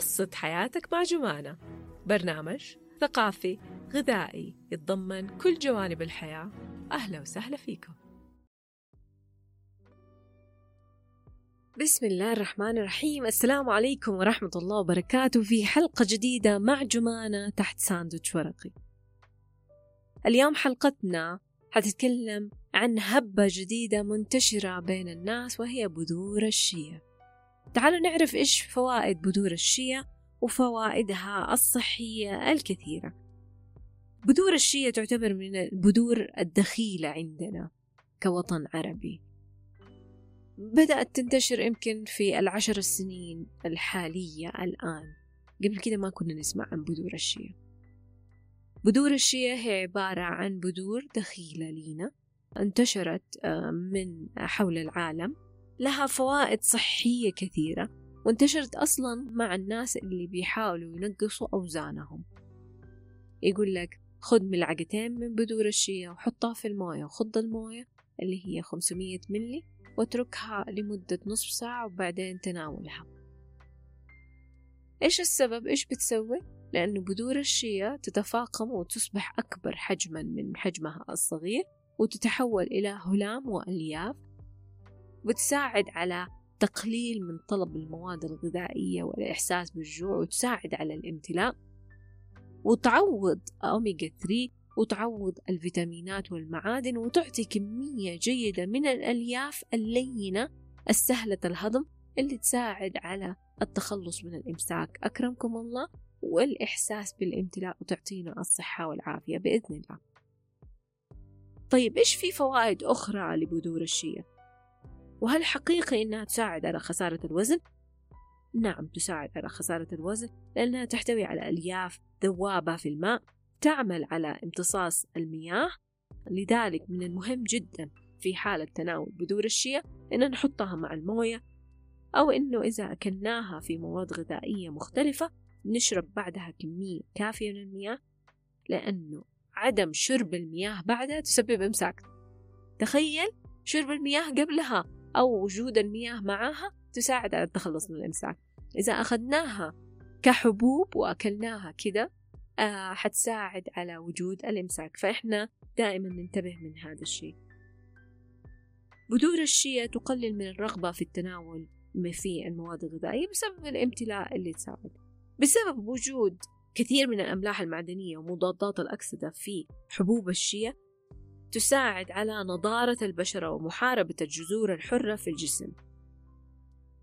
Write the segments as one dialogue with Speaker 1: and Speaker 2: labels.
Speaker 1: بسط حياتك مع جمانة. برنامج ثقافي غذائي يتضمن كل جوانب الحياة. أهلا وسهلا فيكم. بسم الله الرحمن الرحيم. السلام عليكم ورحمة الله وبركاته في حلقة جديدة مع جمانة تحت ساندويتش ورقي. اليوم حلقتنا حتتكلم عن هبة جديدة منتشرة بين الناس وهي بذور الشيا تعالوا نعرف إيش فوائد بذور الشيا وفوائدها الصحية الكثيرة. بذور الشيا تعتبر من البذور الدخيلة عندنا كوطن عربي. بدأت تنتشر يمكن في العشر السنين الحالية الآن. قبل كده ما كنا نسمع عن بذور الشيا. بذور الشيا هي عبارة عن بذور دخيلة لينا انتشرت آه، من حول العالم. لها فوائد صحية كثيرة وانتشرت أصلا مع الناس اللي بيحاولوا ينقصوا أوزانهم يقول لك خذ ملعقتين من بذور الشيا وحطها في الموية وخض الموية اللي هي 500 ملي واتركها لمدة نصف ساعة وبعدين تناولها إيش السبب؟ إيش بتسوي؟ لأن بذور الشيا تتفاقم وتصبح أكبر حجما من حجمها الصغير وتتحول إلى هلام وألياف وتساعد على تقليل من طلب المواد الغذائية والإحساس بالجوع وتساعد على الامتلاء وتعوض أوميجا 3 وتعوض الفيتامينات والمعادن وتعطي كمية جيدة من الألياف اللينة السهلة الهضم اللي تساعد على التخلص من الإمساك أكرمكم الله والإحساس بالامتلاء وتعطينا الصحة والعافية بإذن الله طيب إيش في فوائد أخرى لبذور الشيا؟ وهل حقيقي إنها تساعد على خسارة الوزن؟ نعم تساعد على خسارة الوزن لأنها تحتوي على ألياف ذوابة في الماء تعمل على امتصاص المياه. لذلك من المهم جدا في حالة تناول بذور الشيا إن نحطها مع الموية أو إنه إذا أكلناها في مواد غذائية مختلفة نشرب بعدها كمية كافية من المياه لأنه عدم شرب المياه بعدها تسبب إمساك. تخيل شرب المياه قبلها. أو وجود المياه معها تساعد على التخلص من الإمساك إذا أخذناها كحبوب وأكلناها كده آه حتساعد على وجود الإمساك. فإحنا دائما ننتبه من هذا الشيء. بذور الشيا تقلل من الرغبة في التناول في المواد الغذائية بسبب الامتلاء اللي تساعد. بسبب وجود كثير من الأملاح المعدنية ومضادات الأكسدة في حبوب الشيا تساعد على نضارة البشرة ومحاربة الجذور الحرة في الجسم.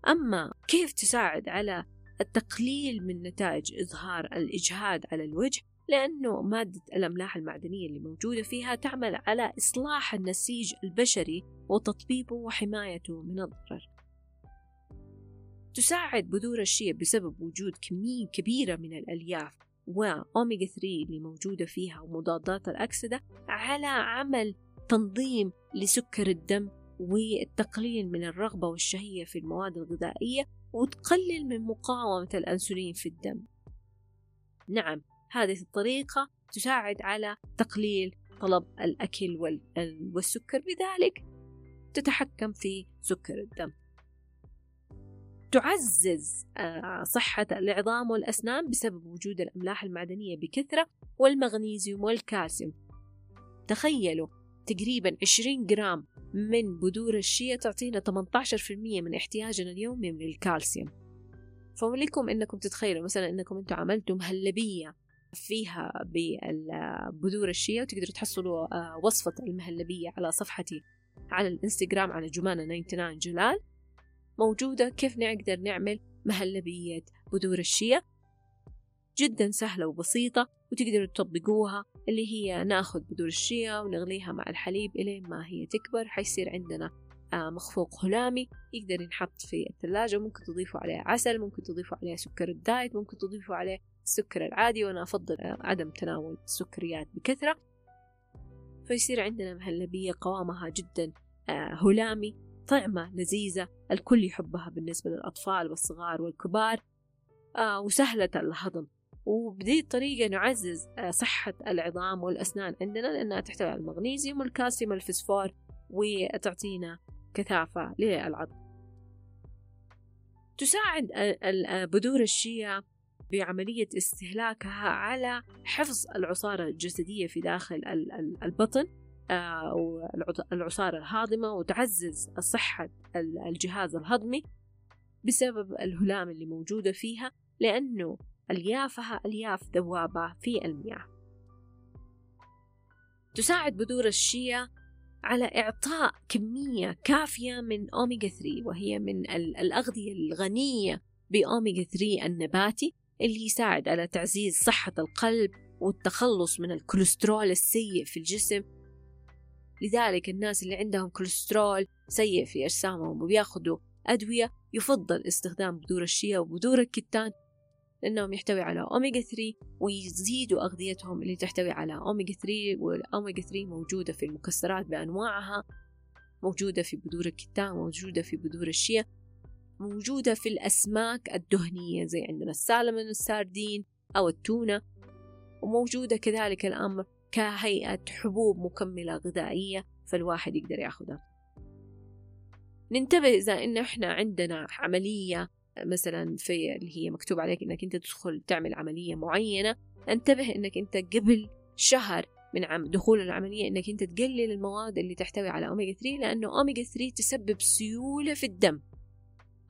Speaker 1: أما كيف تساعد على التقليل من نتائج إظهار الإجهاد على الوجه؟ لأنه مادة الأملاح المعدنية اللي موجودة فيها تعمل على إصلاح النسيج البشري وتطبيبه وحمايته من الضرر. تساعد بذور الشيا بسبب وجود كمية كبيرة من الألياف وأوميجا 3 اللي موجودة فيها ومضادات الأكسدة على عمل تنظيم لسكر الدم والتقليل من الرغبة والشهية في المواد الغذائية وتقلل من مقاومة الأنسولين في الدم. نعم هذه الطريقة تساعد على تقليل طلب الأكل والسكر بذلك تتحكم في سكر الدم. تعزز آه، صحة العظام والأسنان بسبب وجود الأملاح المعدنية بكثرة والمغنيسيوم والكالسيوم. تخيلوا تقريبا 20 جرام من بذور الشيا تعطينا 18% من احتياجنا اليومي من الكالسيوم. فولكم إنكم تتخيلوا مثلا إنكم أنتم عملتوا مهلبية فيها ببذور الشيا وتقدروا تحصلوا آه، وصفة المهلبية على صفحتي على الإنستغرام على جمانة 99 جلال. موجودة كيف نقدر نعمل مهلبية بذور الشيا؟ جدا سهلة وبسيطة وتقدروا تطبقوها اللي هي ناخذ بذور الشيا ونغليها مع الحليب إلين ما هي تكبر حيصير عندنا آه، مخفوق هلامي يقدر ينحط في الثلاجة ممكن تضيفوا عليه عسل ممكن تضيفوا عليه سكر الدايت ممكن تضيفوا عليه السكر العادي وأنا أفضل آه، عدم تناول السكريات بكثرة. فيصير عندنا مهلبية قوامها جدا آه، هلامي طعمة لذيذة الكل يحبها بالنسبة للأطفال والصغار والكبار آه وسهلة الهضم. وبدي الطريقة نعزز آه صحة العظام والأسنان عندنا لأنها تحتوي على المغنيسيوم والكالسيوم والفسفور وتعطينا كثافة للعظم. تساعد بذور الشيا بعملية استهلاكها على حفظ العصارة الجسدية في داخل البطن. أو العصارة الهاضمة وتعزز صحة الجهاز الهضمي بسبب الهلام اللي موجودة فيها لأنه أليافها ألياف ذوابة في المياه. تساعد بذور الشيا على إعطاء كمية كافية من أوميجا 3 وهي من الأغذية الغنية بأوميجا 3 النباتي اللي يساعد على تعزيز صحة القلب والتخلص من الكوليسترول السيء في الجسم لذلك الناس اللي عندهم كوليسترول سيء في أجسامهم وبياخدوا أدوية يفضل استخدام بذور الشيا وبذور الكتان لأنهم يحتوي على أوميجا 3 ويزيدوا أغذيتهم اللي تحتوي على أوميجا 3 والأوميجا 3 موجودة في المكسرات بأنواعها موجودة في بذور الكتان موجودة في بذور الشيا موجودة في الأسماك الدهنية زي عندنا السالمون الساردين أو التونة وموجودة كذلك الأمر كهيئة حبوب مكملة غذائية فالواحد يقدر ياخذها. ننتبه إذا إنه إحنا عندنا عملية مثلا في اللي هي مكتوب عليك إنك أنت تدخل تعمل عملية معينة انتبه إنك أنت قبل شهر من دخول العملية إنك أنت تقلل المواد اللي تحتوي على أوميجا 3 لأنه أوميجا 3 تسبب سيولة في الدم.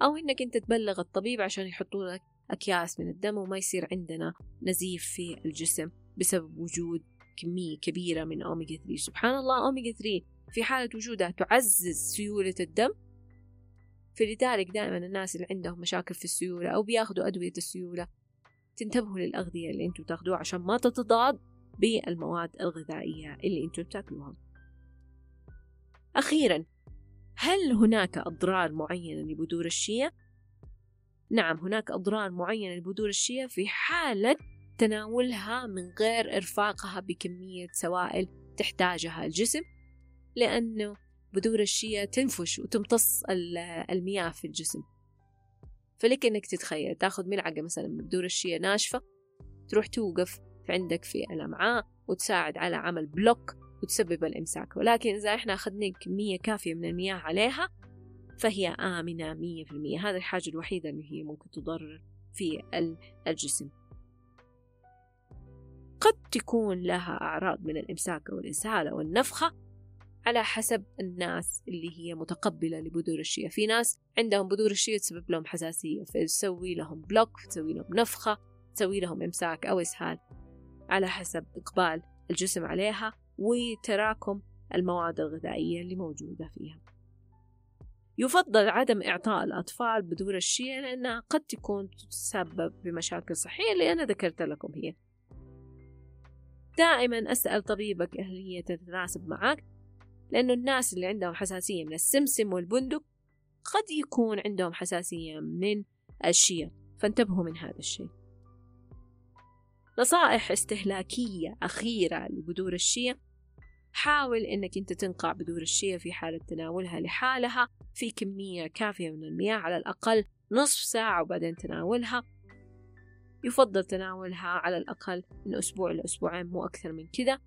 Speaker 1: أو إنك أنت تبلغ الطبيب عشان يحطوا لك أكياس من الدم وما يصير عندنا نزيف في الجسم بسبب وجود كمية كبيرة من أوميجا 3 سبحان الله أوميجا 3 في حالة وجودها تعزز سيولة الدم. فلذلك دائما الناس اللي عندهم مشاكل في السيولة أو بياخدوا أدوية السيولة تنتبهوا للأغذية اللي أنتوا تاخدوها عشان ما تتضاد بالمواد الغذائية اللي أنتوا بتاكلوها. أخيرا هل هناك أضرار معينة لبذور الشيا؟ نعم هناك أضرار معينة لبذور الشيا في حالة تناولها من غير إرفاقها بكمية سوائل تحتاجها الجسم لأنه بذور الشيا تنفش وتمتص المياه في الجسم. فلك إنك تتخيل تاخذ ملعقة مثلا من بذور الشيا ناشفة تروح توقف عندك في الأمعاء وتساعد على عمل بلوك وتسبب الإمساك. ولكن إذا إحنا أخذنا كمية كافية من المياه عليها فهي آمنة مية في المية. هذه الحاجة الوحيدة اللي هي ممكن تضرر في الجسم. قد تكون لها أعراض من الإمساك أو الإسهال أو النفخة على حسب الناس اللي هي متقبلة لبذور الشيا في ناس عندهم بذور الشيا تسبب لهم حساسية فتسوي لهم بلوك تسوي لهم نفخة تسوي لهم إمساك أو إسهال على حسب إقبال الجسم عليها وتراكم المواد الغذائية اللي موجودة فيها. يفضل عدم إعطاء الأطفال بذور الشيا لأنها قد تكون تسبب بمشاكل صحية اللي أنا ذكرت لكم هي. دائما أسأل طبيبك هل هي تتناسب معك لأنه الناس اللي عندهم حساسية من السمسم والبندق قد يكون عندهم حساسية من الشيا. فانتبهوا من هذا الشيء. نصائح استهلاكية أخيرة لبذور الشيا. حاول إنك أنت تنقع بذور الشيا في حالة تناولها لحالها في كمية كافية من المياه على الأقل نصف ساعة وبعدين تناولها. يفضل تناولها على الأقل من أسبوع لأسبوعين مو أكثر من كذا.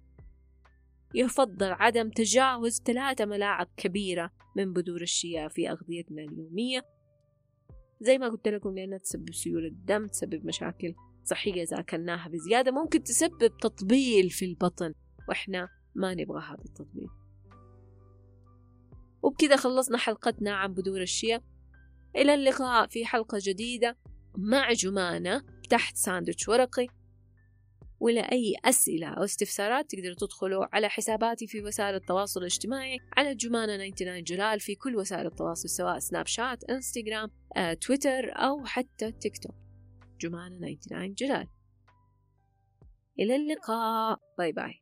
Speaker 1: يفضل عدم تجاوز ثلاثة ملاعق كبيرة من بذور الشيا في أغذيتنا اليومية. زي ما قلت لكم لأنها تسبب سيولة الدم تسبب مشاكل صحية إذا أكلناها بزيادة. ممكن تسبب تطبيل في البطن وإحنا ما نبغى هذا التطبيل. وبكذا خلصنا حلقتنا عن بذور الشيا إلى اللقاء في حلقة جديدة. مع جمانة. تحت ساندويتش ورقي. ولأي أسئلة أو استفسارات تقدروا تدخلوا على حساباتي في وسائل التواصل الاجتماعي على جمانة 99 جلال في كل وسائل التواصل سواء سناب شات إنستغرام آه، تويتر أو حتى تيك توك. جمانة 99 جلال. إلى اللقاء. bye bye.